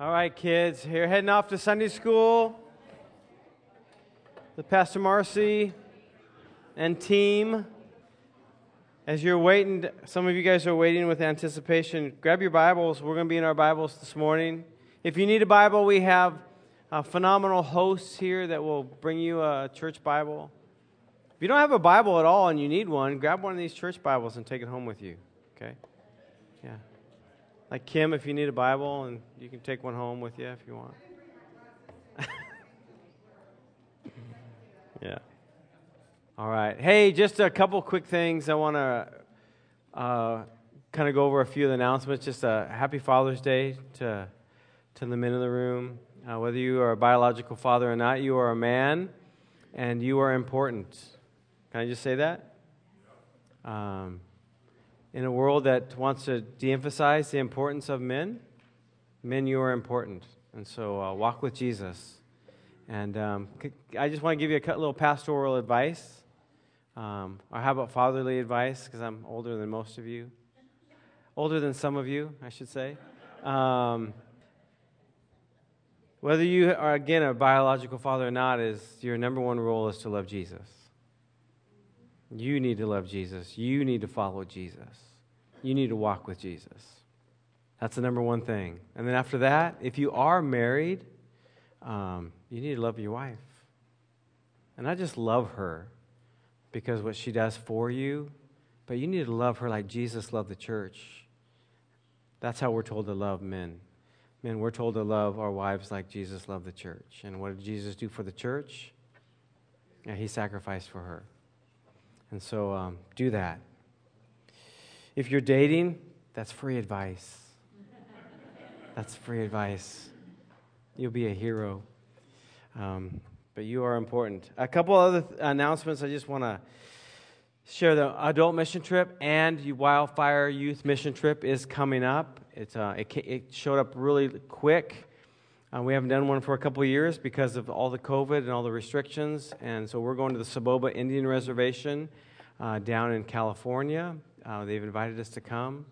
All right, kids, you're heading off to Sunday school. The Pastor Marcy and team, as you're waiting, some of you guys are waiting with anticipation. Grab your Bibles. We're going to be in our Bibles this morning. If you need a Bible, we have uh, phenomenal hosts here that will bring you a church Bible. If you don't have a Bible at all and you need one, grab one of these church Bibles and take it home with you. Okay? Yeah. Like Kim, if you need a Bible, and you can take one home with you if you want. yeah. All right. Hey, just a couple quick things. I want to uh, kind of go over a few of the announcements. Just a happy Father's Day to, to the men in the room. Uh, whether you are a biological father or not, you are a man and you are important. Can I just say that? Um, in a world that wants to de emphasize the importance of men, men, you are important. And so uh, walk with Jesus. And um, I just want to give you a little pastoral advice. Um, or how about fatherly advice? Because I'm older than most of you. Older than some of you, I should say. Um, whether you are, again, a biological father or not, is your number one role is to love Jesus. You need to love Jesus. You need to follow Jesus. You need to walk with Jesus. That's the number one thing. And then after that, if you are married, um, you need to love your wife. And I just love her because what she does for you, but you need to love her like Jesus loved the church. That's how we're told to love men. Men, we're told to love our wives like Jesus loved the church. And what did Jesus do for the church? Yeah, he sacrificed for her. And so um, do that. If you're dating, that's free advice. That's free advice. You'll be a hero. Um, but you are important. A couple other th- announcements I just want to share the adult mission trip and wildfire youth mission trip is coming up. It's, uh, it, it showed up really quick. Uh, we haven't done one for a couple years because of all the COVID and all the restrictions. And so we're going to the Soboba Indian Reservation uh, down in California. Uh, they've invited us to come.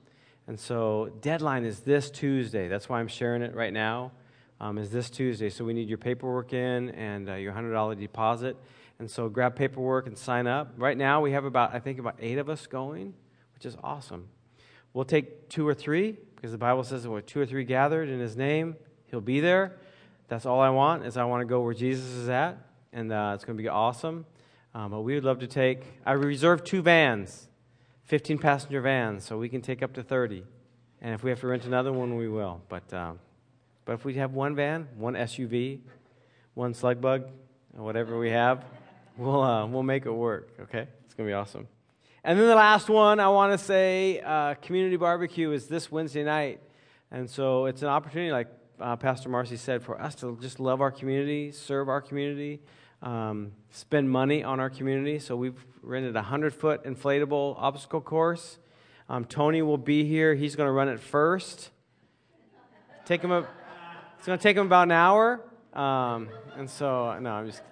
And so deadline is this Tuesday. That's why I'm sharing it right now. Um, is this Tuesday. So we need your paperwork in and uh, your $100 deposit. And so grab paperwork and sign up. Right now we have about, I think, about eight of us going, which is awesome. We'll take two or three because the Bible says that we're two or three gathered in his name, he'll be there. That's all I want is I want to go where Jesus is at, and uh, it's going to be awesome. Um, but we would love to take, I reserved two vans, 15 passenger vans, so we can take up to 30. And if we have to rent another one, we will. But, um, but if we have one van, one SUV, one slug bug, whatever we have, we'll, uh, we'll make it work, okay? It's going to be awesome. And then the last one I want to say uh, community barbecue is this Wednesday night. And so it's an opportunity, like uh, Pastor Marcy said, for us to just love our community, serve our community, um, spend money on our community. So we've rented a 100 foot inflatable obstacle course. Um, Tony will be here. He's going to run it first. Take him a, it's going to take him about an hour. Um, and so, no, I'm just.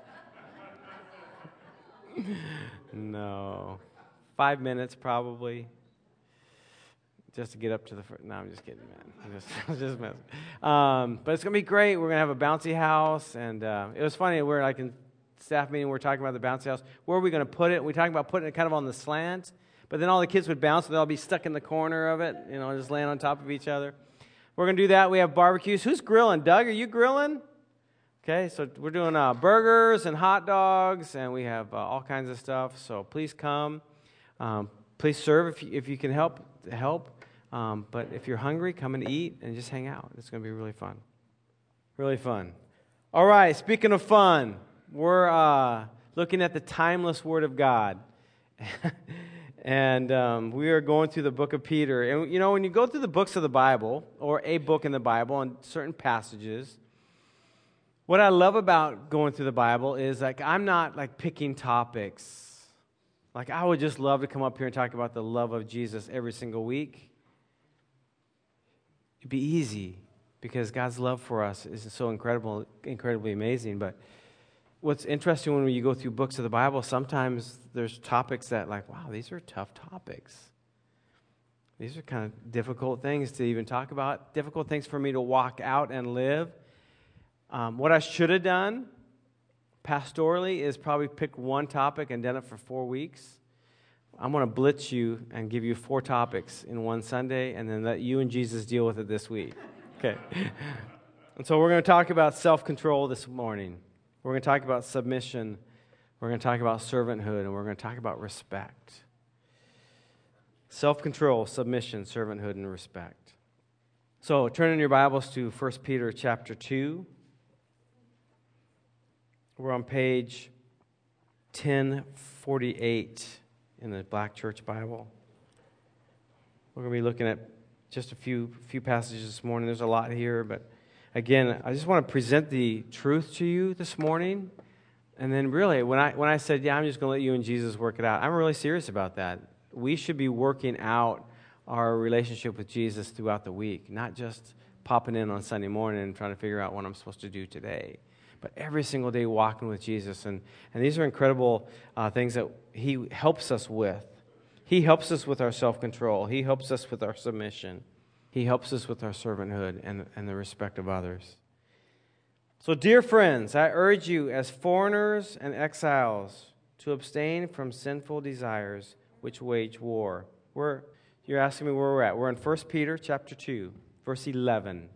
no five minutes probably just to get up to the first. No, I'm just kidding, man. I'm just, I'm just messing. Um, but it's going to be great. We're going to have a bouncy house. And uh, it was funny. We're like in staff meeting, we're talking about the bouncy house. Where are we going to put it? We're talking about putting it kind of on the slant. But then all the kids would bounce, and they'll be stuck in the corner of it, you know, just laying on top of each other. We're going to do that. We have barbecues. Who's grilling? Doug, are you grilling? Okay, so we're doing uh, burgers and hot dogs, and we have uh, all kinds of stuff. So please come. Um, please serve if you, if you can help. Help. Um, but if you're hungry, come and eat and just hang out. It's going to be really fun. Really fun. All right, speaking of fun, we're uh, looking at the timeless Word of God. and um, we are going through the book of Peter. And, you know, when you go through the books of the Bible, or a book in the Bible, and certain passages, what I love about going through the Bible is like I'm not like picking topics like, I would just love to come up here and talk about the love of Jesus every single week. It'd be easy because God's love for us is so incredible, incredibly amazing. But what's interesting when you go through books of the Bible, sometimes there's topics that, like, wow, these are tough topics. These are kind of difficult things to even talk about, difficult things for me to walk out and live. Um, what I should have done pastorally is probably pick one topic and done it for four weeks. I'm going to blitz you and give you four topics in one Sunday and then let you and Jesus deal with it this week. Okay. and so we're going to talk about self control this morning. We're going to talk about submission. We're going to talk about servanthood and we're going to talk about respect. Self control, submission, servanthood, and respect. So turn in your Bibles to 1 Peter chapter 2. We're on page 1048 in the Black Church Bible. We're going to be looking at just a few, few passages this morning. There's a lot here, but again, I just want to present the truth to you this morning. And then, really, when I, when I said, Yeah, I'm just going to let you and Jesus work it out, I'm really serious about that we should be working out our relationship with Jesus throughout the week, not just popping in on Sunday morning and trying to figure out what I'm supposed to do today, but every single day walking with Jesus. And, and these are incredible uh, things that He helps us with. He helps us with our self control, He helps us with our submission, He helps us with our servanthood and, and the respect of others. So, dear friends, I urge you as foreigners and exiles to abstain from sinful desires which wage war. We're, you're asking me where we're at. We're in 1 Peter chapter 2, verse 11.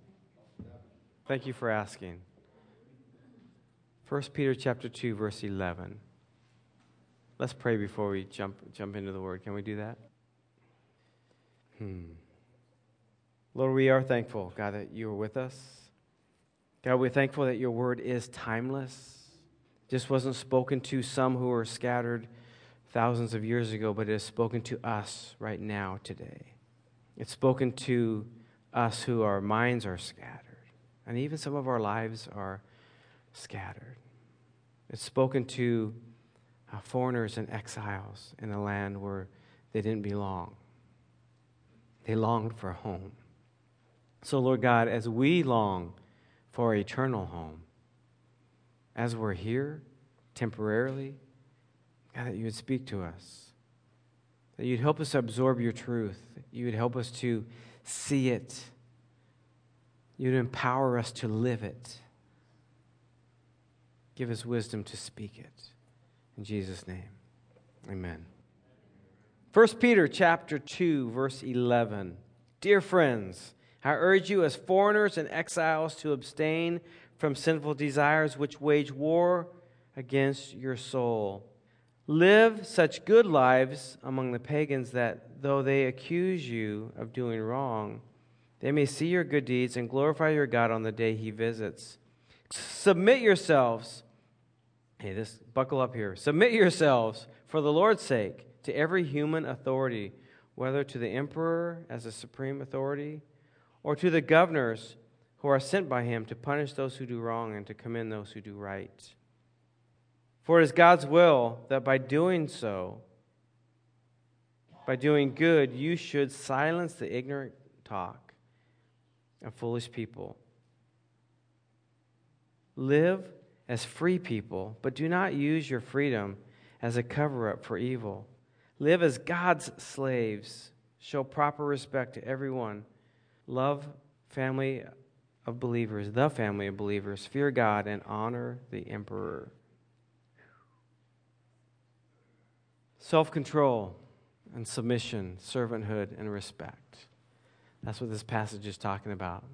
Thank you for asking. 1 Peter chapter 2, verse 11. Let's pray before we jump, jump into the word. Can we do that? Hmm. Lord, we are thankful, God, that you are with us. God, we're thankful that your word is timeless. Just wasn't spoken to some who were scattered thousands of years ago, but it has spoken to us right now, today. It's spoken to us who our minds are scattered, and even some of our lives are scattered. It's spoken to uh, foreigners and exiles in a land where they didn't belong. They longed for a home. So, Lord God, as we long for eternal home, as we're here temporarily, God, that you would speak to us, that you'd help us absorb your truth, you would help us to see it, you'd empower us to live it. Give us wisdom to speak it. In Jesus' name, amen. 1 Peter chapter 2, verse 11. Dear friends, I urge you as foreigners and exiles to abstain from sinful desires which wage war against your soul. Live such good lives among the pagans that though they accuse you of doing wrong, they may see your good deeds and glorify your God on the day he visits. Submit yourselves. Hey, this buckle up here. Submit yourselves for the Lord's sake to every human authority, whether to the emperor as a supreme authority or to the governors who are sent by him to punish those who do wrong and to commend those who do right. For it is God's will that by doing so, by doing good, you should silence the ignorant talk of foolish people. Live as free people, but do not use your freedom as a cover up for evil. Live as God's slaves. Show proper respect to everyone. Love family of believers, the family of believers. Fear God and honor the emperor. self control and submission, servanthood and respect. That's what this passage is talking about.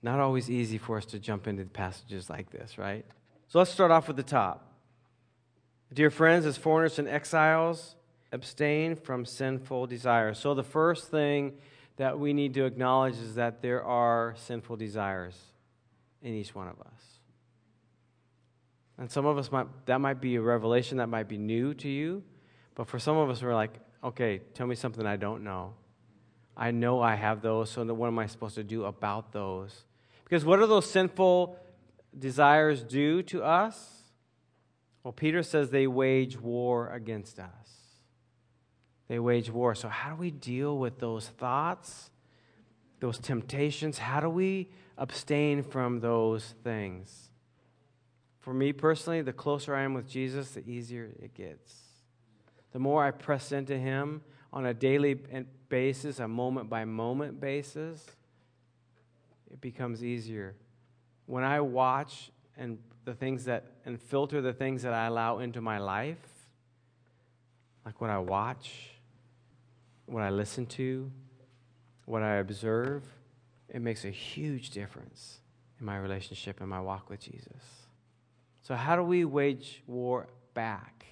Not always easy for us to jump into passages like this, right? So let's start off with the top. Dear friends, as foreigners and exiles, abstain from sinful desires. So the first thing that we need to acknowledge is that there are sinful desires in each one of us. And some of us might, that might be a revelation that might be new to you. But for some of us, we're like, okay, tell me something I don't know. I know I have those, so what am I supposed to do about those? Because what do those sinful desires do to us? Well, Peter says they wage war against us. They wage war. So, how do we deal with those thoughts, those temptations? How do we abstain from those things? For me personally, the closer I am with Jesus, the easier it gets the more I press into Him on a daily basis, a moment by moment basis, it becomes easier. When I watch and the things that and filter the things that I allow into my life, like what I watch, what I listen to, what I observe, it makes a huge difference in my relationship and my walk with Jesus. So, how do we wage war back?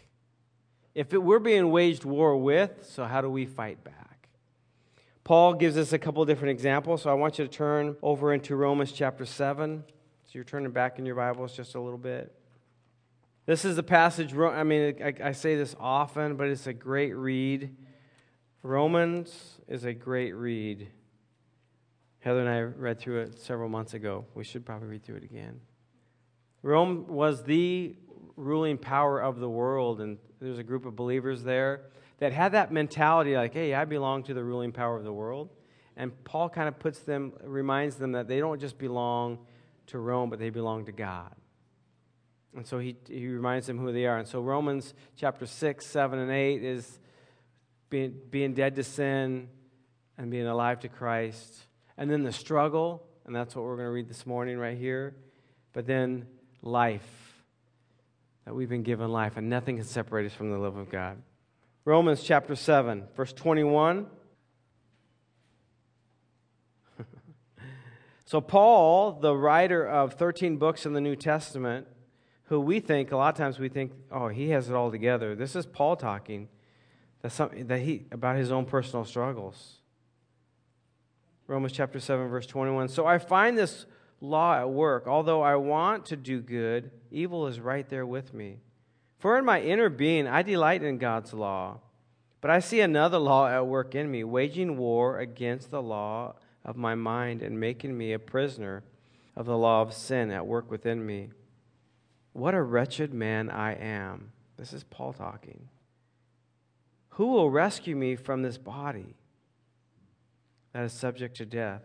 If it, we're being waged war with, so how do we fight back? Paul gives us a couple different examples, so I want you to turn over into Romans chapter 7. So you're turning back in your Bibles just a little bit. This is the passage, I mean, I, I say this often, but it's a great read. Romans is a great read. Heather and I read through it several months ago. We should probably read through it again. Rome was the ruling power of the world, and there's a group of believers there that had that mentality like, hey, I belong to the ruling power of the world. And Paul kind of puts them, reminds them that they don't just belong to Rome, but they belong to God. And so he, he reminds them who they are. And so Romans chapter 6, 7, and 8 is being, being dead to sin and being alive to Christ. And then the struggle, and that's what we're going to read this morning right here. But then life, that we've been given life, and nothing can separate us from the love of God. Romans chapter 7, verse 21. so, Paul, the writer of 13 books in the New Testament, who we think, a lot of times we think, oh, he has it all together. This is Paul talking that's something that he, about his own personal struggles. Romans chapter 7, verse 21. So I find this law at work. Although I want to do good, evil is right there with me. For in my inner being, I delight in God's law. But I see another law at work in me, waging war against the law of my mind and making me a prisoner of the law of sin at work within me. What a wretched man I am. This is Paul talking. Who will rescue me from this body? that is subject to death.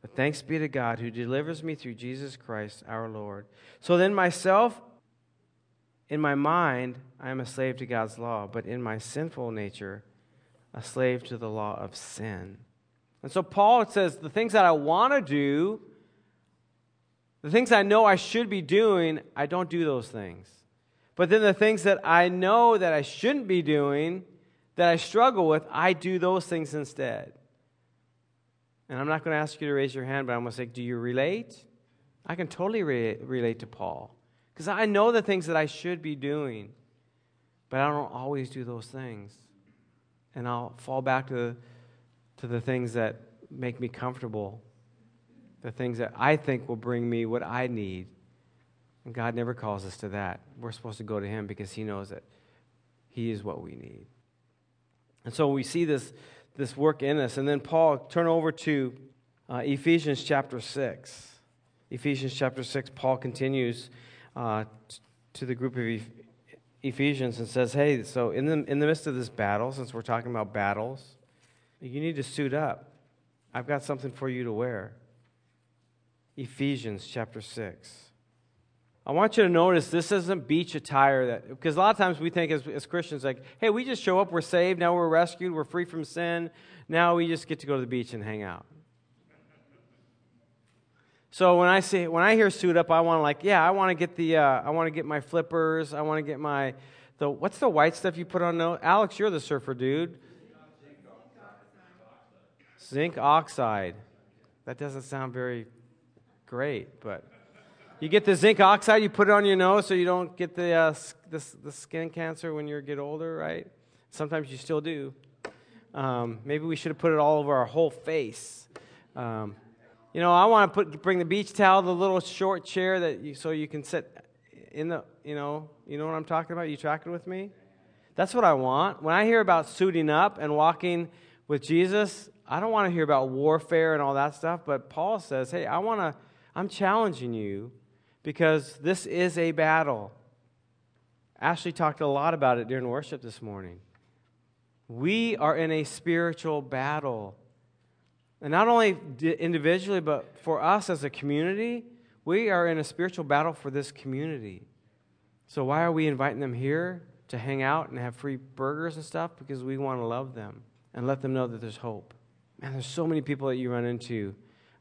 But thanks be to God who delivers me through Jesus Christ our Lord. So then, myself, in my mind, I am a slave to God's law, but in my sinful nature, a slave to the law of sin. And so, Paul says, the things that I want to do, the things I know I should be doing, I don't do those things. But then the things that I know that I shouldn't be doing, that I struggle with, I do those things instead. And I'm not going to ask you to raise your hand, but I'm going to say, Do you relate? I can totally re- relate to Paul because I know the things that I should be doing, but I don't always do those things. And I'll fall back to, to the things that make me comfortable, the things that I think will bring me what I need. And God never calls us to that. We're supposed to go to Him because He knows that He is what we need. And so we see this this work in us. And then Paul, turn over to uh, Ephesians chapter 6. Ephesians chapter 6, Paul continues uh, to the group of Ephesians and says, Hey, so in the, in the midst of this battle, since we're talking about battles, you need to suit up. I've got something for you to wear. Ephesians chapter 6. I want you to notice this isn't beach attire that because a lot of times we think as, as Christians like, hey, we just show up, we're saved, now we're rescued, we're free from sin, now we just get to go to the beach and hang out. So when I say when I hear suit up, I want to like, yeah, I want to get the uh, I want to get my flippers, I want to get my the what's the white stuff you put on no Alex, you're the surfer dude. Zinc oxide. That doesn't sound very great, but you get the zinc oxide, you put it on your nose so you don't get the, uh, the, the, skin cancer when you get older, right? Sometimes you still do. Um, maybe we should have put it all over our whole face. Um, you know, I want to put bring the beach towel, the little short chair that you, so you can sit in the, you know, you know what I'm talking about? You tracking with me? That's what I want. When I hear about suiting up and walking with Jesus, I don't want to hear about warfare and all that stuff, but Paul says, "Hey, I want to I'm challenging you because this is a battle. Ashley talked a lot about it during worship this morning. We are in a spiritual battle. And not only individually, but for us as a community, we are in a spiritual battle for this community. So, why are we inviting them here to hang out and have free burgers and stuff? Because we want to love them. and let them know that there's hope. Man, there's so many people that you run into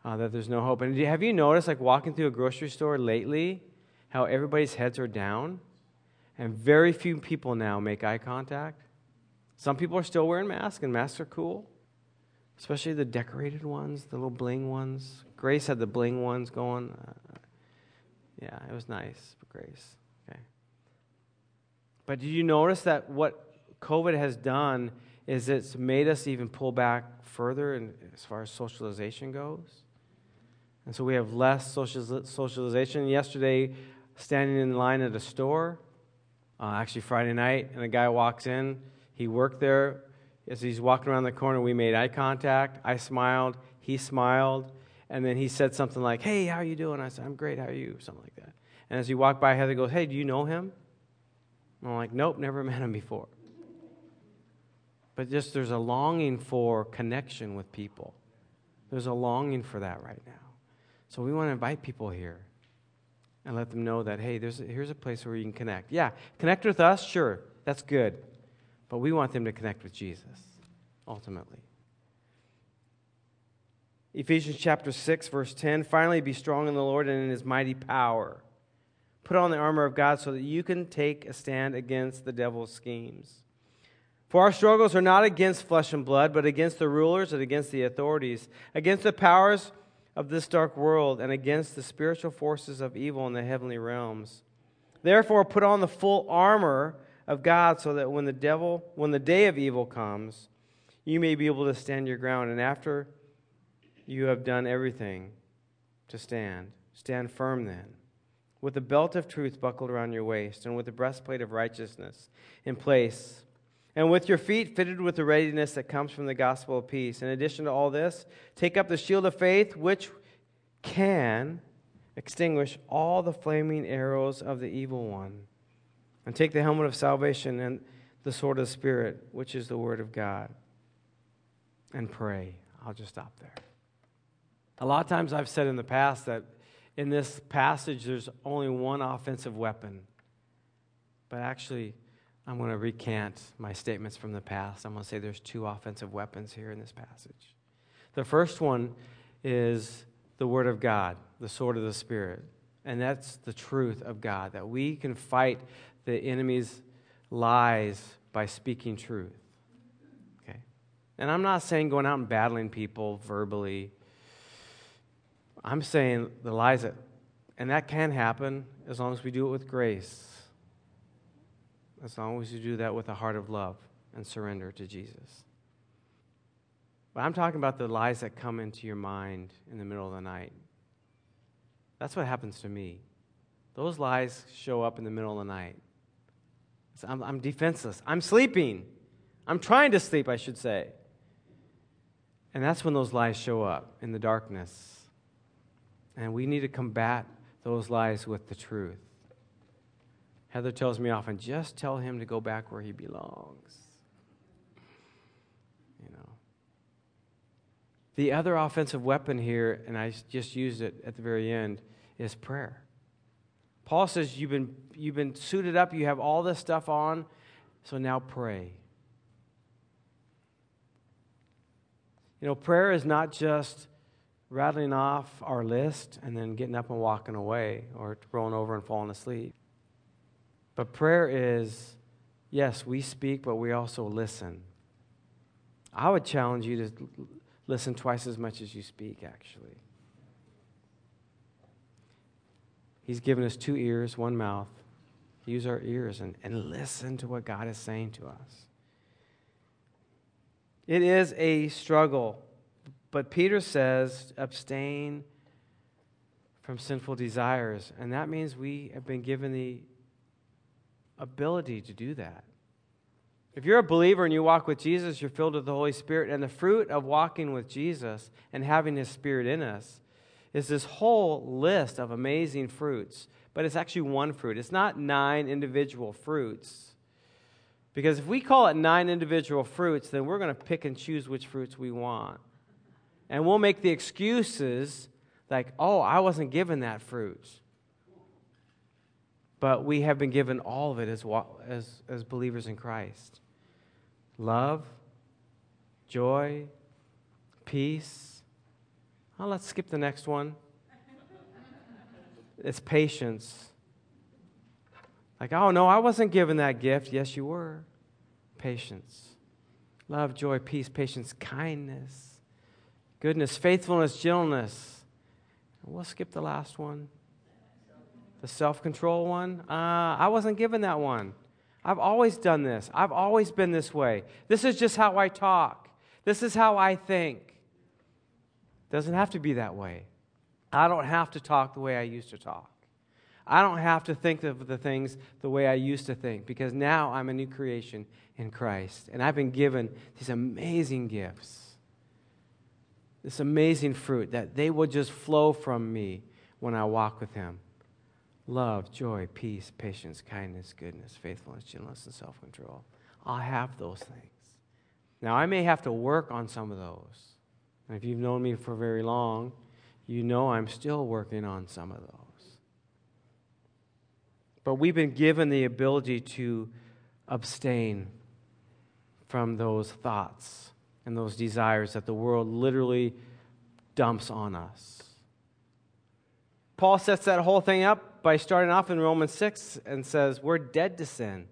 uh, that there's no hope. And have you noticed, like walking through a grocery store lately, how everybody's heads are down? And very few people now make eye contact. Some people are still wearing masks, and masks are cool, especially the decorated ones, the little bling ones. Grace had the bling ones going. Uh, yeah, it was nice for Grace. Okay. But did you notice that what COVID has done is it's made us even pull back further in, as far as socialization goes? And so we have less socialization. Yesterday, standing in line at a store, uh, actually Friday night, and a guy walks in. He worked there. As he's walking around the corner, we made eye contact. I smiled. He smiled. And then he said something like, Hey, how are you doing? I said, I'm great. How are you? Something like that. And as he walked by, Heather goes, Hey, do you know him? And I'm like, Nope, never met him before. But just there's a longing for connection with people. There's a longing for that right now. So we want to invite people here and let them know that, hey, there's here's a place where you can connect. Yeah, connect with us, sure, that's good. But we want them to connect with Jesus, ultimately. Ephesians chapter 6, verse 10 finally be strong in the Lord and in his mighty power. Put on the armor of God so that you can take a stand against the devil's schemes. For our struggles are not against flesh and blood, but against the rulers and against the authorities, against the powers of this dark world and against the spiritual forces of evil in the heavenly realms. Therefore, put on the full armor of God so that when the devil, when the day of evil comes, you may be able to stand your ground. And after you have done everything to stand, stand firm then, with the belt of truth buckled around your waist, and with the breastplate of righteousness in place and with your feet fitted with the readiness that comes from the gospel of peace. In addition to all this, take up the shield of faith, which can extinguish all the flaming arrows of the evil one. And take the helmet of salvation and the sword of the Spirit, which is the word of God. And pray. I'll just stop there. A lot of times I've said in the past that in this passage there's only one offensive weapon. But actually, I'm going to recant my statements from the past. I'm going to say there's two offensive weapons here in this passage. The first one is the Word of God, the sword of the Spirit. And that's the truth of God, that we can fight the enemy's lies by speaking truth. Okay? And I'm not saying going out and battling people verbally. I'm saying the lies that, and that can happen as long as we do it with grace as long as you do that with a heart of love and surrender to Jesus. But I'm talking about the lies that come into your mind in the middle of the night. That's what happens to me. Those lies show up in the middle of the night. I'm, I'm defenseless. I'm sleeping. I'm trying to sleep, I should say. And that's when those lies show up in the darkness. And we need to combat those lies with the truth. Heather tells me often, just tell him to go back where he belongs. You know. The other offensive weapon here, and I just used it at the very end, is prayer. Paul says you've been, you've been suited up, you have all this stuff on, so now pray. You know, prayer is not just rattling off our list and then getting up and walking away or rolling over and falling asleep. But prayer is yes, we speak, but we also listen. I would challenge you to listen twice as much as you speak, actually. He's given us two ears, one mouth. Use our ears and, and listen to what God is saying to us. It is a struggle, but Peter says abstain from sinful desires. And that means we have been given the ability to do that. If you're a believer and you walk with Jesus, you're filled with the Holy Spirit. And the fruit of walking with Jesus and having His Spirit in us is this whole list of amazing fruits. But it's actually one fruit, it's not nine individual fruits. Because if we call it nine individual fruits, then we're going to pick and choose which fruits we want. And we'll make the excuses like, oh, I wasn't given that fruit but we have been given all of it as, as, as believers in Christ love, joy, peace. Oh, let's skip the next one. It's patience. Like, oh no, I wasn't given that gift. Yes, you were. Patience. Love, joy, peace, patience, kindness, goodness, faithfulness, gentleness. We'll skip the last one. The self control one. Uh, I wasn't given that one. I've always done this. I've always been this way. This is just how I talk. This is how I think. Doesn't have to be that way. I don't have to talk the way I used to talk. I don't have to think of the things the way I used to think because now I'm a new creation in Christ. And I've been given these amazing gifts, this amazing fruit that they will just flow from me when I walk with Him love, joy, peace, patience, kindness, goodness, faithfulness, gentleness, and self control. I'll have those things. Now, I may have to work on some of those. And if you've known me for very long, you know I'm still working on some of those. But we've been given the ability to abstain from those thoughts and those desires that the world literally dumps on us. Paul sets that whole thing up by starting off in Romans 6 and says, We're dead to sin.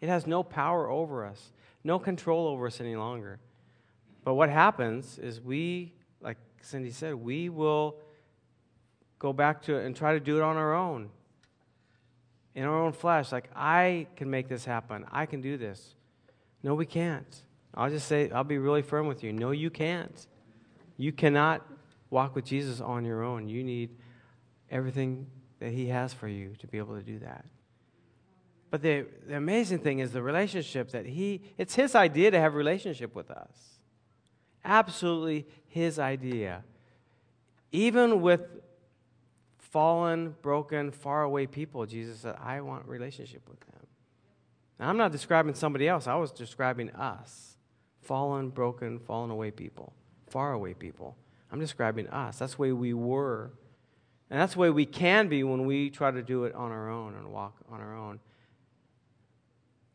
It has no power over us, no control over us any longer. But what happens is we, like Cindy said, we will go back to it and try to do it on our own in our own flesh, like, I can make this happen. I can do this. No, we can't. I'll just say, I'll be really firm with you. No, you can't. You cannot walk with Jesus on your own. You need everything that He has for you to be able to do that. But the, the amazing thing is the relationship that He, it's His idea to have relationship with us. Absolutely His idea. Even with fallen, broken, faraway people, Jesus said, I want relationship with them. Now, I'm not describing somebody else. I was describing us. Fallen, broken, fallen away people, faraway people. I'm describing us. That's the way we were. And that's the way we can be when we try to do it on our own and walk on our own.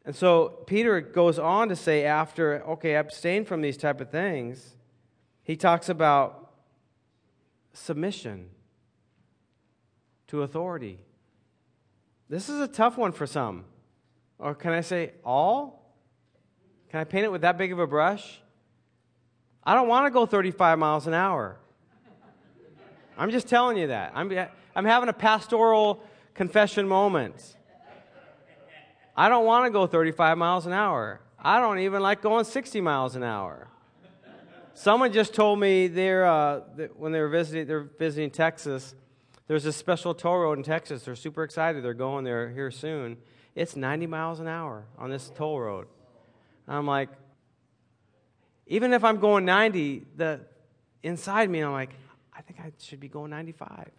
And so Peter goes on to say, after, okay, abstain from these type of things, he talks about submission to authority. This is a tough one for some. Or can I say all? Can I paint it with that big of a brush? I don't want to go 35 miles an hour. I'm just telling you that. I'm, I'm having a pastoral confession moment. I don't want to go 35 miles an hour. I don't even like going 60 miles an hour. Someone just told me they're, uh, when they were visiting, they're visiting Texas, there's a special toll road in Texas. They're super excited. They're going there here soon. It's 90 miles an hour on this toll road. I'm like, even if I'm going 90, the inside me, I'm like, I think I should be going 95.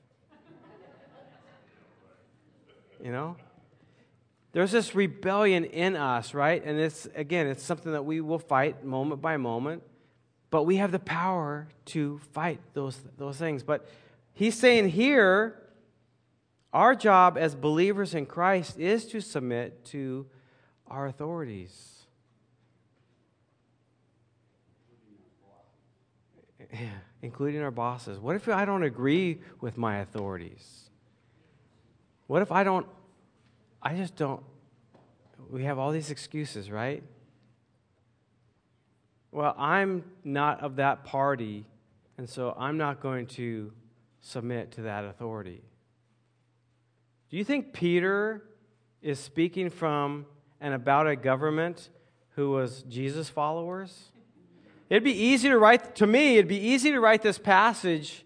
you know? There's this rebellion in us, right? And it's, again, it's something that we will fight moment by moment, but we have the power to fight those, those things. But He's saying here, our job as believers in Christ is to submit to our authorities. Including our bosses. What if I don't agree with my authorities? What if I don't, I just don't, we have all these excuses, right? Well, I'm not of that party, and so I'm not going to submit to that authority. Do you think Peter is speaking from and about a government who was Jesus followers? It'd be easy to write, to me, it'd be easy to write this passage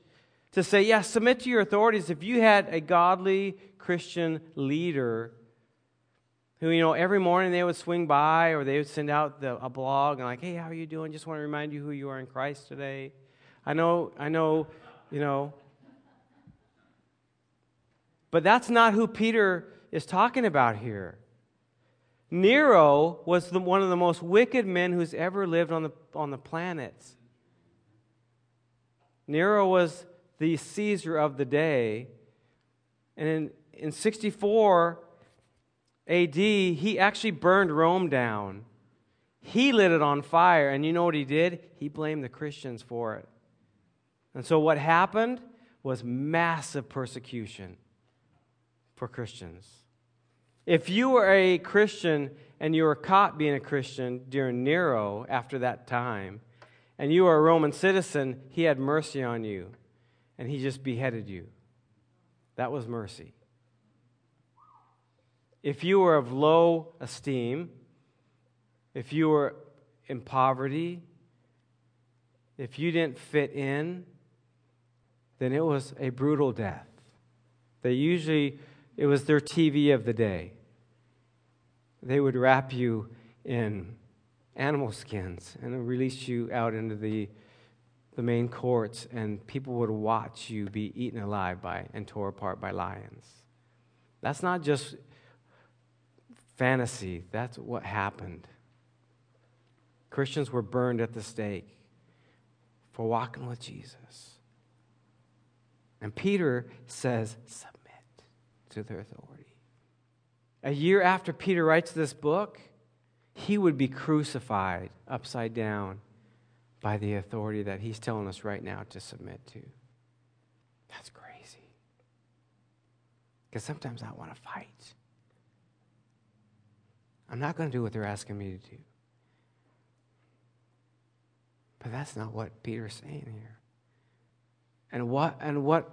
to say, yes, yeah, submit to your authorities. If you had a godly Christian leader who, you know, every morning they would swing by or they would send out the, a blog and like, hey, how are you doing? Just want to remind you who you are in Christ today. I know, I know, you know, but that's not who Peter is talking about here. Nero was the, one of the most wicked men who's ever lived on the, on the planet. Nero was the Caesar of the day. And in, in 64 AD, he actually burned Rome down. He lit it on fire, and you know what he did? He blamed the Christians for it. And so what happened was massive persecution for Christians. If you were a Christian and you were caught being a Christian during Nero after that time, and you were a Roman citizen, he had mercy on you and he just beheaded you. That was mercy. If you were of low esteem, if you were in poverty, if you didn't fit in, then it was a brutal death. They usually, it was their TV of the day. They would wrap you in animal skins and release you out into the, the main courts, and people would watch you be eaten alive by and tore apart by lions. That's not just fantasy, that's what happened. Christians were burned at the stake for walking with Jesus. And Peter says, submit to their authority. A year after Peter writes this book, he would be crucified upside down by the authority that he's telling us right now to submit to. That's crazy. Because sometimes I want to fight. I'm not going to do what they're asking me to do. But that's not what Peter's saying here. And what and what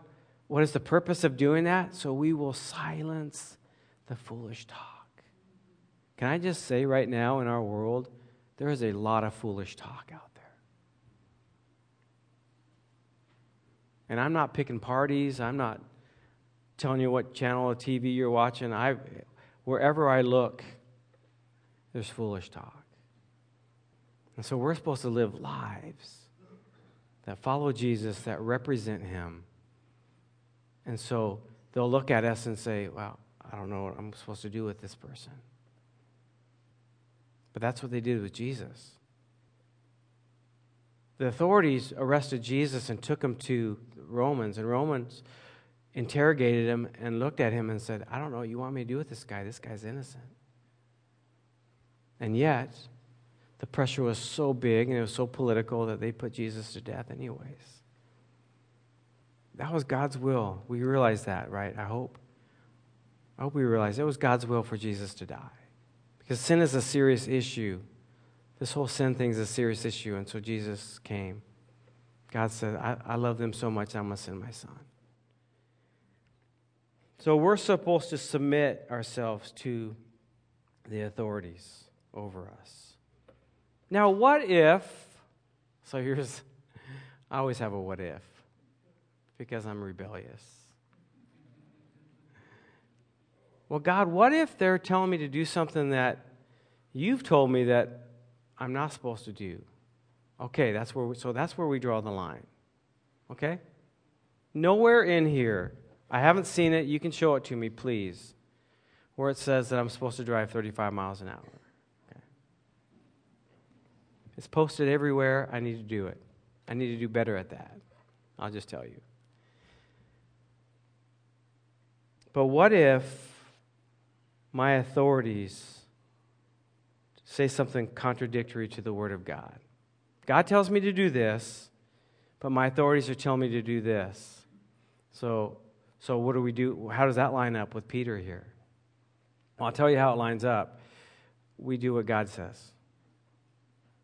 what is the purpose of doing that? So we will silence the foolish talk. Can I just say right now in our world, there is a lot of foolish talk out there. And I'm not picking parties. I'm not telling you what channel of TV you're watching. I, wherever I look, there's foolish talk. And so we're supposed to live lives that follow Jesus, that represent him. And so they'll look at us and say, Well, I don't know what I'm supposed to do with this person. But that's what they did with Jesus. The authorities arrested Jesus and took him to Romans, and Romans interrogated him and looked at him and said, I don't know what you want me to do with this guy. This guy's innocent. And yet, the pressure was so big and it was so political that they put Jesus to death, anyways. That was God's will. We realize that, right? I hope. I hope we realize it was God's will for Jesus to die. Because sin is a serious issue. This whole sin thing is a serious issue. And so Jesus came. God said, I, I love them so much, I'm going to send my son. So we're supposed to submit ourselves to the authorities over us. Now, what if? So here's, I always have a what if because I'm rebellious. Well, God, what if they're telling me to do something that you've told me that I'm not supposed to do? Okay, that's where we, so that's where we draw the line. Okay? Nowhere in here, I haven't seen it. You can show it to me, please, where it says that I'm supposed to drive 35 miles an hour. Okay. It's posted everywhere. I need to do it. I need to do better at that. I'll just tell you. But what if my authorities say something contradictory to the Word of God? God tells me to do this, but my authorities are telling me to do this. So, so what do we do? How does that line up with Peter here? Well, I'll tell you how it lines up. We do what God says.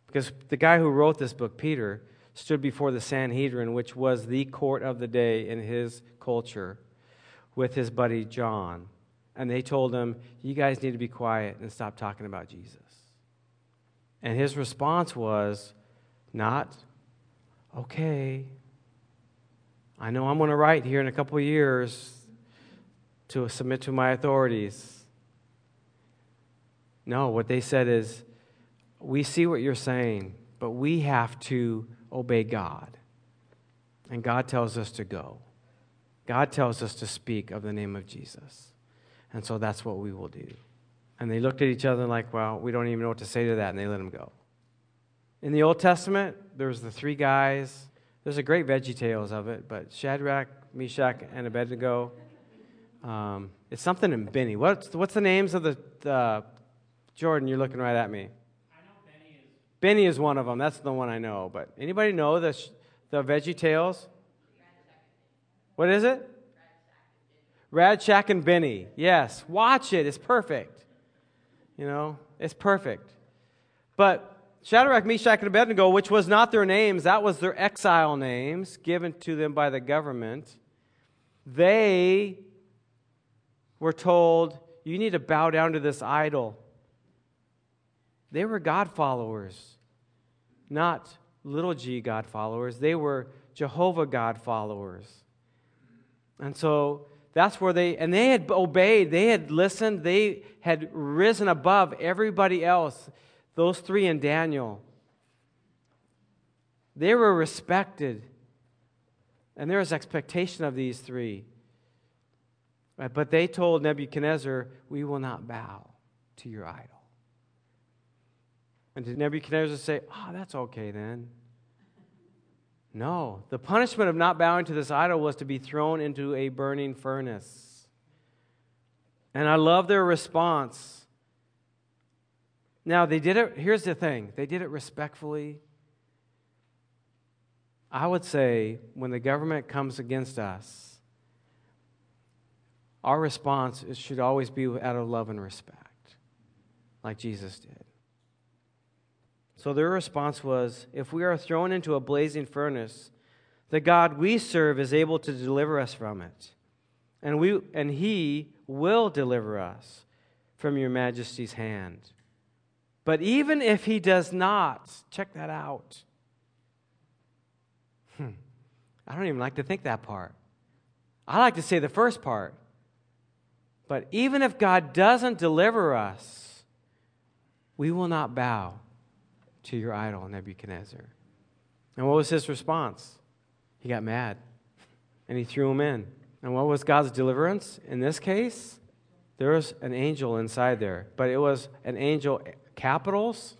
Because the guy who wrote this book, Peter, stood before the Sanhedrin, which was the court of the day in his culture with his buddy John. And they told him, You guys need to be quiet and stop talking about Jesus. And his response was, Not, okay. I know I'm going to write here in a couple years to submit to my authorities. No, what they said is, We see what you're saying, but we have to obey God. And God tells us to go. God tells us to speak of the name of Jesus. And so that's what we will do. And they looked at each other like, well, we don't even know what to say to that, and they let him go. In the Old Testament, there's the three guys. There's a great Veggie Tales of it, but Shadrach, Meshach, and Abednego. Um, it's something in Benny. What's, what's the names of the, the Jordan? You're looking right at me. I know Benny is. Benny is one of them. That's the one I know. But anybody know the, the Veggie Tales? What is it? Rack Shack and Benny. Yes, watch it. It's perfect. You know, it's perfect. But Shadrach, Meshach, and Abednego, which was not their names, that was their exile names given to them by the government. They were told, You need to bow down to this idol. They were God followers, not little g God followers. They were Jehovah God followers. And so that's where they, and they had obeyed, they had listened, they had risen above everybody else, those three in Daniel. They were respected. And there was expectation of these three. Uh, but they told Nebuchadnezzar, We will not bow to your idol. And did Nebuchadnezzar say, Oh, that's okay then? No. The punishment of not bowing to this idol was to be thrown into a burning furnace. And I love their response. Now, they did it, here's the thing they did it respectfully. I would say when the government comes against us, our response should always be out of love and respect, like Jesus did. So their response was If we are thrown into a blazing furnace, the God we serve is able to deliver us from it, and, we, and he will deliver us from your majesty's hand. But even if he does not, check that out. Hmm. I don't even like to think that part. I like to say the first part. But even if God doesn't deliver us, we will not bow to your idol, Nebuchadnezzar. And what was his response? He got mad and he threw him in. And what was God's deliverance? In this case, there was an angel inside there, but it was an angel, capitals.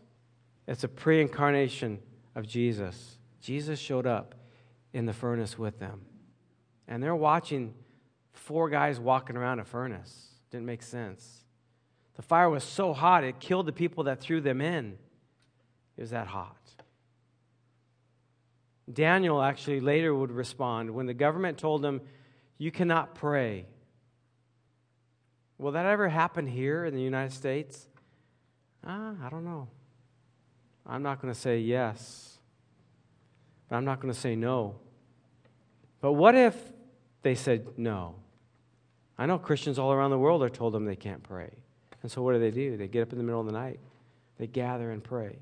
It's a pre incarnation of Jesus. Jesus showed up in the furnace with them. And they're watching four guys walking around a furnace. Didn't make sense. The fire was so hot, it killed the people that threw them in. It was that hot. Daniel actually later would respond when the government told him, You cannot pray. Will that ever happen here in the United States? Ah, I don't know. I'm not going to say yes, but I'm not going to say no. But what if they said no? I know Christians all around the world are told them they can't pray. And so what do they do? They get up in the middle of the night, they gather and pray.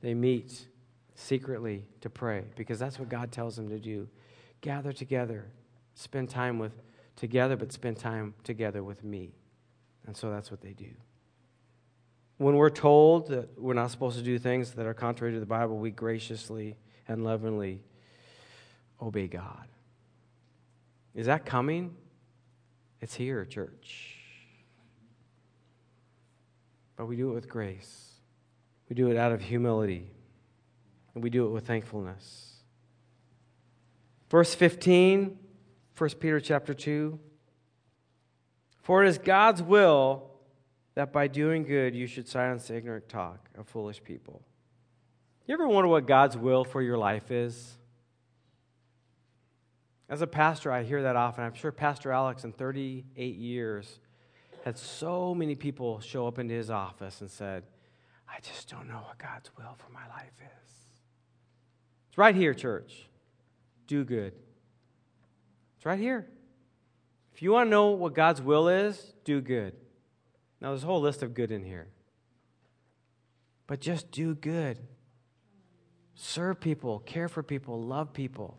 They meet secretly to pray because that's what God tells them to do. Gather together, spend time with together, but spend time together with me. And so that's what they do. When we're told that we're not supposed to do things that are contrary to the Bible, we graciously and lovingly obey God. Is that coming? It's here, church. But we do it with grace. We do it out of humility, and we do it with thankfulness. Verse 15, 1 Peter chapter 2. For it is God's will that by doing good you should silence the ignorant talk of foolish people. You ever wonder what God's will for your life is? As a pastor, I hear that often. I'm sure Pastor Alex, in 38 years, had so many people show up into his office and said, I just don't know what God's will for my life is. It's right here, church. Do good. It's right here. If you want to know what God's will is, do good. Now, there's a whole list of good in here. But just do good. Serve people, care for people, love people.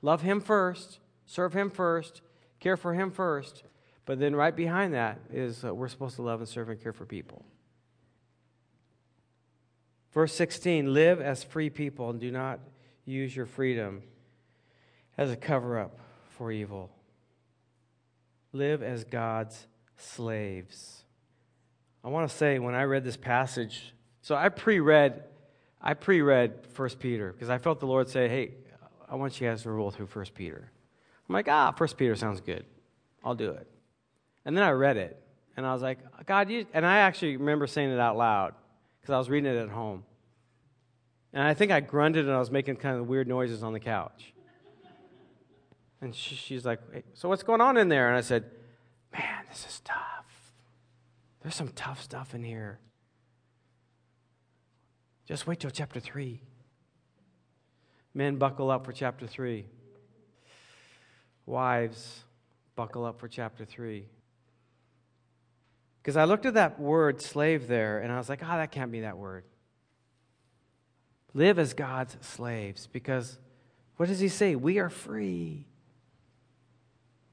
Love Him first, serve Him first, care for Him first. But then right behind that is uh, we're supposed to love and serve and care for people. Verse 16 Live as free people and do not use your freedom as a cover up for evil. Live as God's slaves. I want to say when I read this passage, so I pre-read I pre-read 1 Peter because I felt the Lord say, "Hey, I want you guys to roll through 1 Peter." I'm like, "Ah, 1 Peter sounds good. I'll do it." And then I read it, and I was like, "God, you," and I actually remember saying it out loud because I was reading it at home. And I think I grunted and I was making kind of weird noises on the couch. And she, she's like, hey, So what's going on in there? And I said, Man, this is tough. There's some tough stuff in here. Just wait till chapter 3. Men, buckle up for chapter 3. Wives, buckle up for chapter 3. Because I looked at that word slave there and I was like, ah, oh, that can't be that word. Live as God's slaves because what does he say? We are free.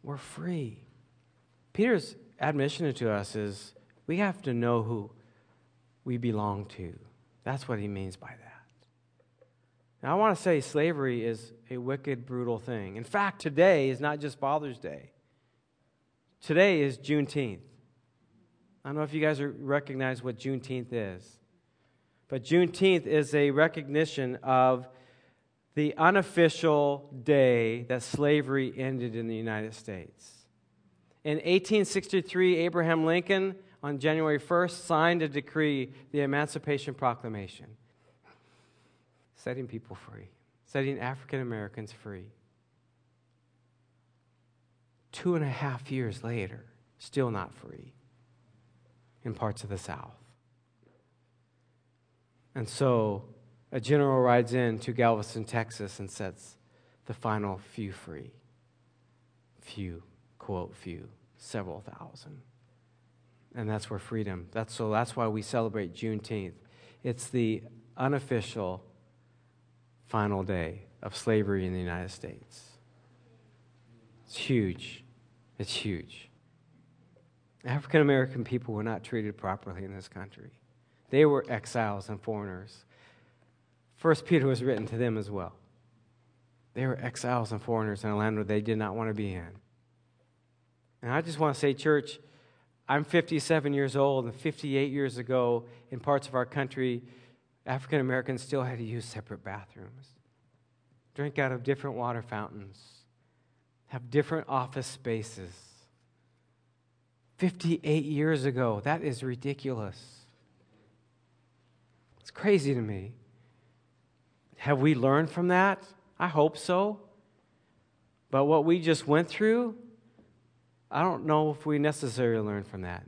We're free. Peter's admission to us is we have to know who we belong to. That's what he means by that. Now, I want to say slavery is a wicked, brutal thing. In fact, today is not just Father's Day, today is Juneteenth. I don't know if you guys recognize what Juneteenth is, but Juneteenth is a recognition of the unofficial day that slavery ended in the United States. In 1863, Abraham Lincoln, on January 1st, signed a decree, the Emancipation Proclamation, setting people free, setting African Americans free. Two and a half years later, still not free in parts of the South. And so a general rides in to Galveston, Texas, and sets the final few free. Few, quote, few, several thousand. And that's where freedom, that's so that's why we celebrate Juneteenth. It's the unofficial final day of slavery in the United States. It's huge. It's huge. African American people were not treated properly in this country. They were exiles and foreigners. First Peter was written to them as well. They were exiles and foreigners in a land where they did not want to be in. And I just want to say, church, I'm 57 years old, and 58 years ago, in parts of our country, African Americans still had to use separate bathrooms, drink out of different water fountains, have different office spaces. 58 years ago, that is ridiculous. It's crazy to me. Have we learned from that? I hope so. But what we just went through, I don't know if we necessarily learned from that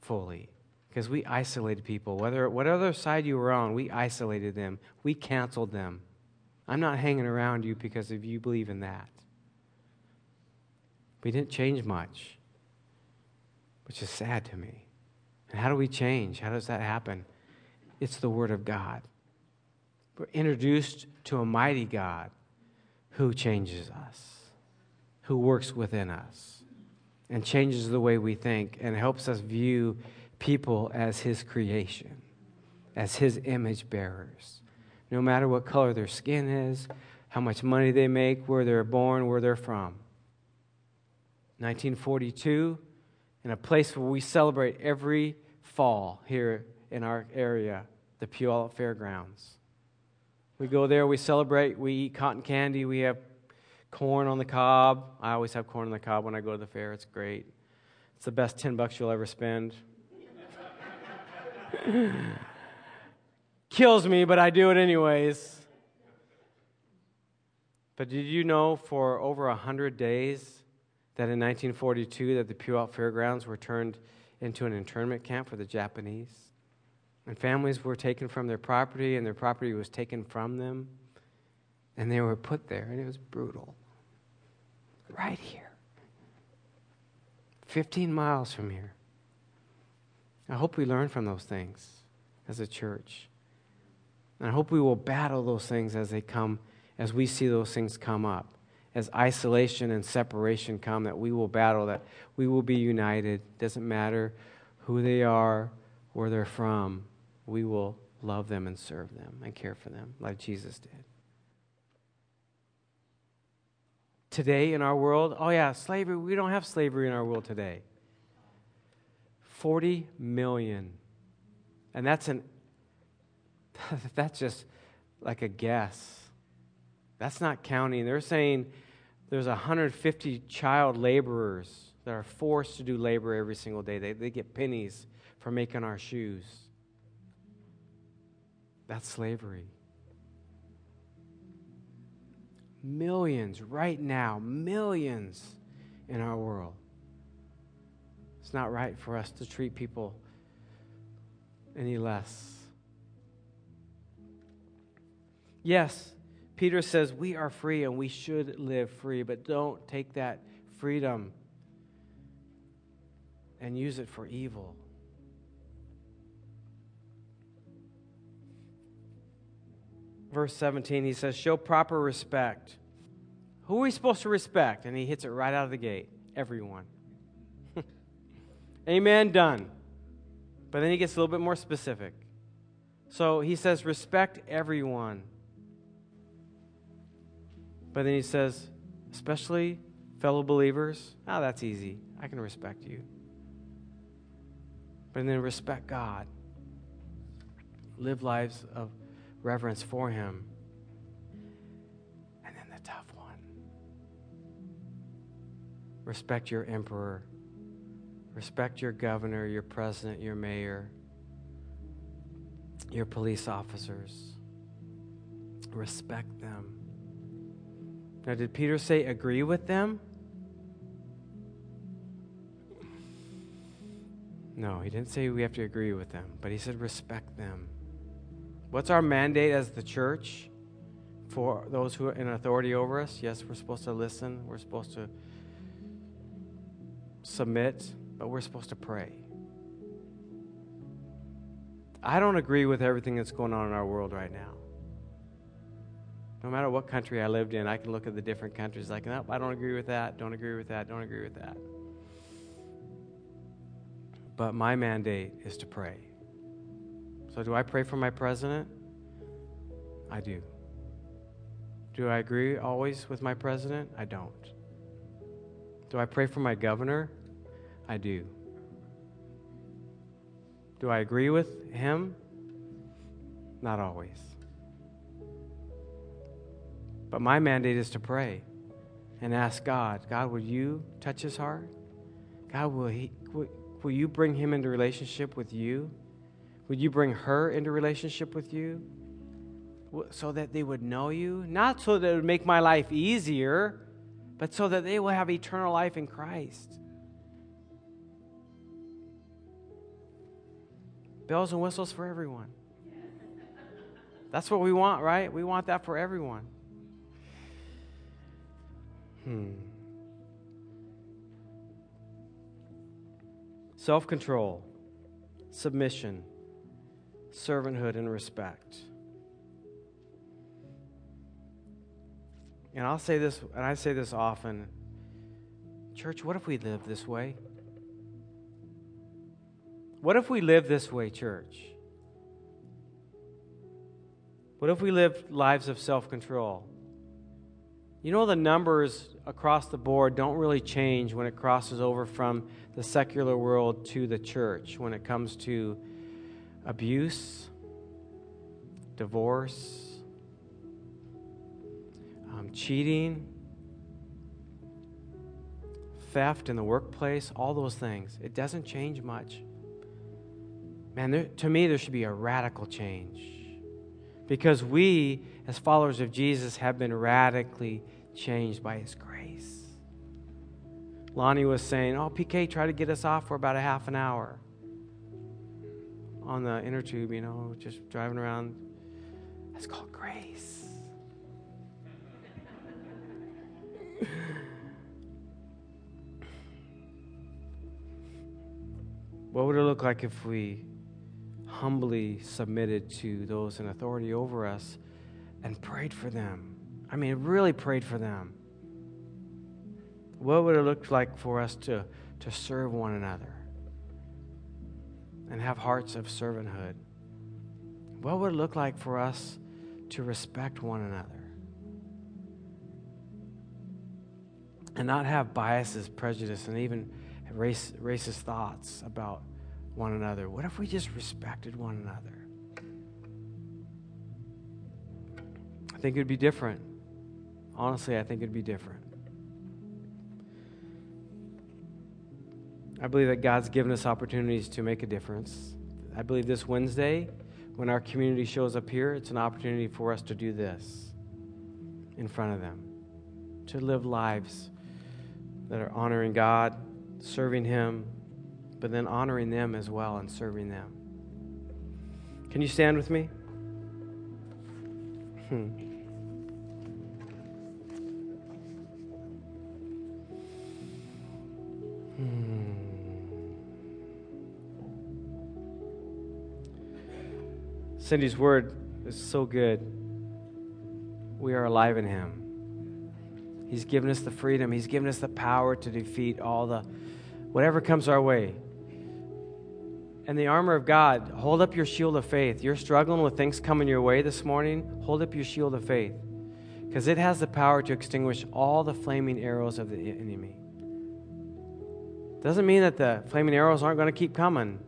fully. Because we isolated people. Whether whatever side you were on, we isolated them. We canceled them. I'm not hanging around you because if you believe in that. We didn't change much, which is sad to me. And how do we change? How does that happen? It's the Word of God. We're introduced to a mighty God who changes us, who works within us, and changes the way we think and helps us view people as His creation, as His image bearers. No matter what color their skin is, how much money they make, where they're born, where they're from. 1942, in a place where we celebrate every fall here in our area, the Puyallup Fairgrounds. We go there, we celebrate, we eat cotton candy, we have corn on the cob. I always have corn on the cob when I go to the fair. It's great. It's the best 10 bucks you'll ever spend. Kills me, but I do it anyways. But did you know for over 100 days that in 1942 that the Puyallup Fairgrounds were turned into an internment camp for the Japanese? And families were taken from their property, and their property was taken from them. And they were put there, and it was brutal. Right here. 15 miles from here. I hope we learn from those things as a church. And I hope we will battle those things as they come, as we see those things come up. As isolation and separation come, that we will battle, that we will be united. Doesn't matter who they are, where they're from we will love them and serve them and care for them like Jesus did. Today in our world, oh yeah, slavery, we don't have slavery in our world today. 40 million. And that's an that's just like a guess. That's not counting. They're saying there's 150 child laborers that are forced to do labor every single day. They, they get pennies for making our shoes. That's slavery. Millions right now, millions in our world. It's not right for us to treat people any less. Yes, Peter says we are free and we should live free, but don't take that freedom and use it for evil. Verse 17, he says, Show proper respect. Who are we supposed to respect? And he hits it right out of the gate. Everyone. Amen, done. But then he gets a little bit more specific. So he says, Respect everyone. But then he says, Especially fellow believers. Oh, that's easy. I can respect you. But then respect God. Live lives of reverence for Him. And then the tough one respect your emperor, respect your governor, your president, your mayor, your police officers. Respect. Now, did Peter say agree with them? No, he didn't say we have to agree with them, but he said respect them. What's our mandate as the church for those who are in authority over us? Yes, we're supposed to listen, we're supposed to submit, but we're supposed to pray. I don't agree with everything that's going on in our world right now. No matter what country I lived in, I can look at the different countries like, nope, I don't agree with that, don't agree with that, don't agree with that. But my mandate is to pray. So, do I pray for my president? I do. Do I agree always with my president? I don't. Do I pray for my governor? I do. Do I agree with him? Not always. But my mandate is to pray and ask God, God, will you touch his heart? God, will, he, will, will you bring him into relationship with you? Would you bring her into relationship with you so that they would know you? Not so that it would make my life easier, but so that they will have eternal life in Christ. Bells and whistles for everyone. That's what we want, right? We want that for everyone. Hmm. Self control, submission servanthood and respect. And I'll say this, and I say this often Church, what if we live this way? What if we live this way, church? What if we live lives of self control? You know, the numbers across the board don't really change when it crosses over from the secular world to the church when it comes to abuse, divorce, um, cheating, theft in the workplace, all those things. It doesn't change much. Man, there, to me, there should be a radical change. Because we, as followers of Jesus, have been radically changed by His grace. Lonnie was saying, Oh, PK, try to get us off for about a half an hour on the inner tube, you know, just driving around. That's called grace. what would it look like if we humbly submitted to those in authority over us and prayed for them? I mean, really prayed for them. What would it look like for us to, to serve one another? and have hearts of servanthood? What would it look like for us to respect one another? And not have biases, prejudice, and even race, racist thoughts about one another. What if we just respected one another? I think it'd be different. Honestly, I think it'd be different. I believe that God's given us opportunities to make a difference. I believe this Wednesday, when our community shows up here, it's an opportunity for us to do this in front of them. to live lives that are honoring God, serving Him, but then honoring them as well and serving them. Can you stand with me? Hmm. Hmm. Cindy's word is so good. We are alive in Him. He's given us the freedom, He's given us the power to defeat all the whatever comes our way. And the armor of God, hold up your shield of faith. You're struggling with things coming your way this morning, hold up your shield of faith because it has the power to extinguish all the flaming arrows of the enemy. Doesn't mean that the flaming arrows aren't going to keep coming,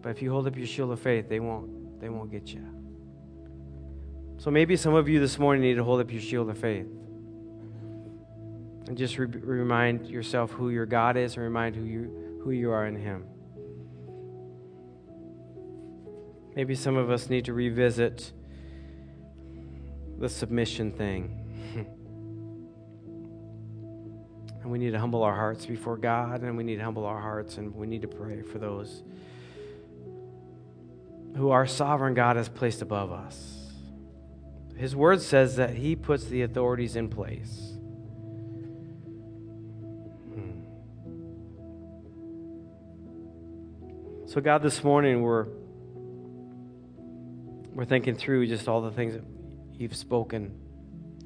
but if you hold up your shield of faith, they won't they won't get you. So maybe some of you this morning need to hold up your shield of faith. And just re- remind yourself who your God is and remind who you who you are in him. Maybe some of us need to revisit the submission thing. And we need to humble our hearts before God, and we need to humble our hearts, and we need to pray for those who our sovereign God has placed above us. His word says that He puts the authorities in place. Hmm. So, God, this morning we're we're thinking through just all the things that you've spoken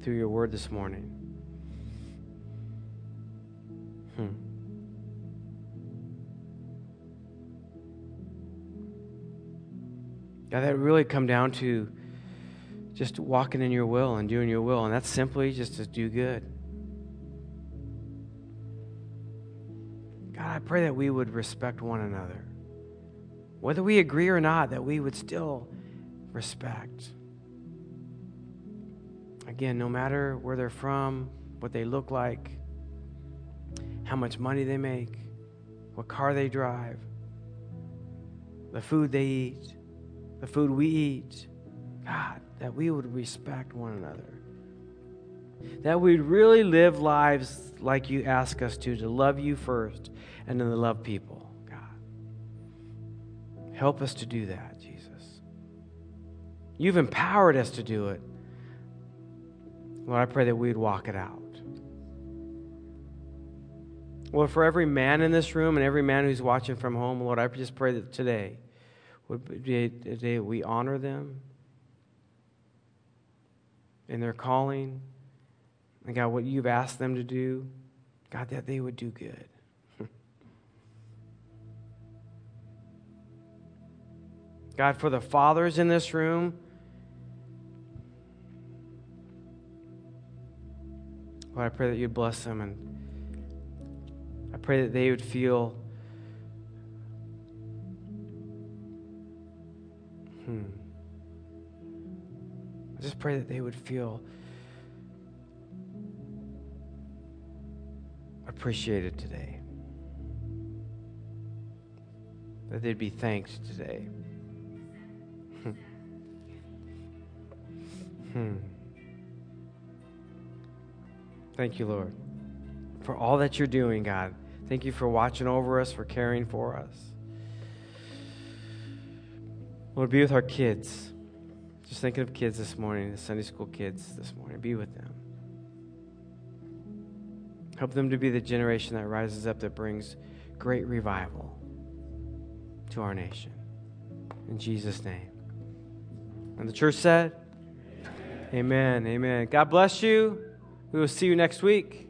through your word this morning. God, that really come down to just walking in your will and doing your will, and that's simply just to do good. God, I pray that we would respect one another. Whether we agree or not, that we would still respect. Again, no matter where they're from, what they look like, how much money they make, what car they drive, the food they eat, the food we eat, God, that we would respect one another. That we'd really live lives like you ask us to, to love you first and then to love people, God. Help us to do that, Jesus. You've empowered us to do it. Lord, I pray that we'd walk it out. Lord, for every man in this room and every man who's watching from home, Lord, I just pray that today would be a day we honor them in their calling. And God, what you've asked them to do, God, that they would do good. God, for the fathers in this room, Lord, I pray that you'd bless them and I pray that they would feel hmm. I just pray that they would feel appreciated today. That they'd be thanked today. hmm. Thank you, Lord, for all that you're doing, God. Thank you for watching over us, for caring for us. Lord, be with our kids. Just thinking of kids this morning, the Sunday school kids this morning. Be with them. Help them to be the generation that rises up that brings great revival to our nation. In Jesus' name. And the church said, Amen. Amen. Amen. God bless you. We will see you next week.